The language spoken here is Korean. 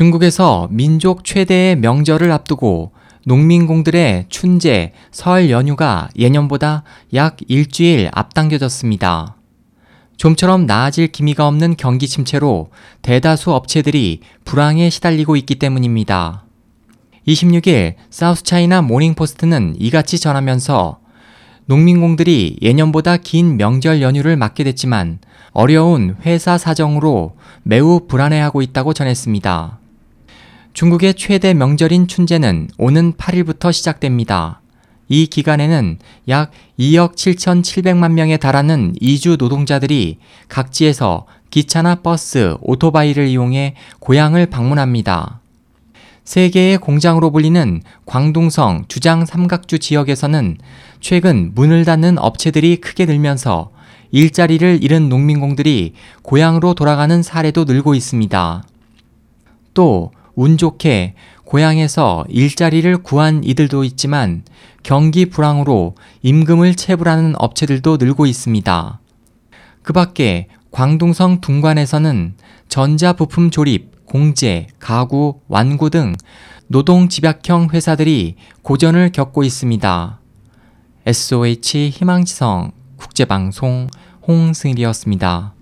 중국에서 민족 최대의 명절을 앞두고 농민공들의 춘제, 설 연휴가 예년보다 약 일주일 앞당겨졌습니다. 좀처럼 나아질 기미가 없는 경기 침체로 대다수 업체들이 불황에 시달리고 있기 때문입니다. 26일 사우스차이나 모닝포스트는 이같이 전하면서 농민공들이 예년보다 긴 명절 연휴를 맞게 됐지만 어려운 회사 사정으로 매우 불안해하고 있다고 전했습니다. 중국의 최대 명절인 춘제는 오는 8일부터 시작됩니다. 이 기간에는 약 2억 7,700만 명에 달하는 이주 노동자들이 각지에서 기차나 버스, 오토바이를 이용해 고향을 방문합니다. 세계의 공장으로 불리는 광둥성 주장 삼각주 지역에서는 최근 문을 닫는 업체들이 크게 늘면서 일자리를 잃은 농민공들이 고향으로 돌아가는 사례도 늘고 있습니다. 또 운 좋게 고향에서 일자리를 구한 이들도 있지만 경기 불황으로 임금을 체불하는 업체들도 늘고 있습니다. 그 밖에 광둥성 둥관에서는 전자부품 조립, 공제, 가구, 완구 등 노동 집약형 회사들이 고전을 겪고 있습니다. SOH 희망지성 국제방송 홍승일이었습니다.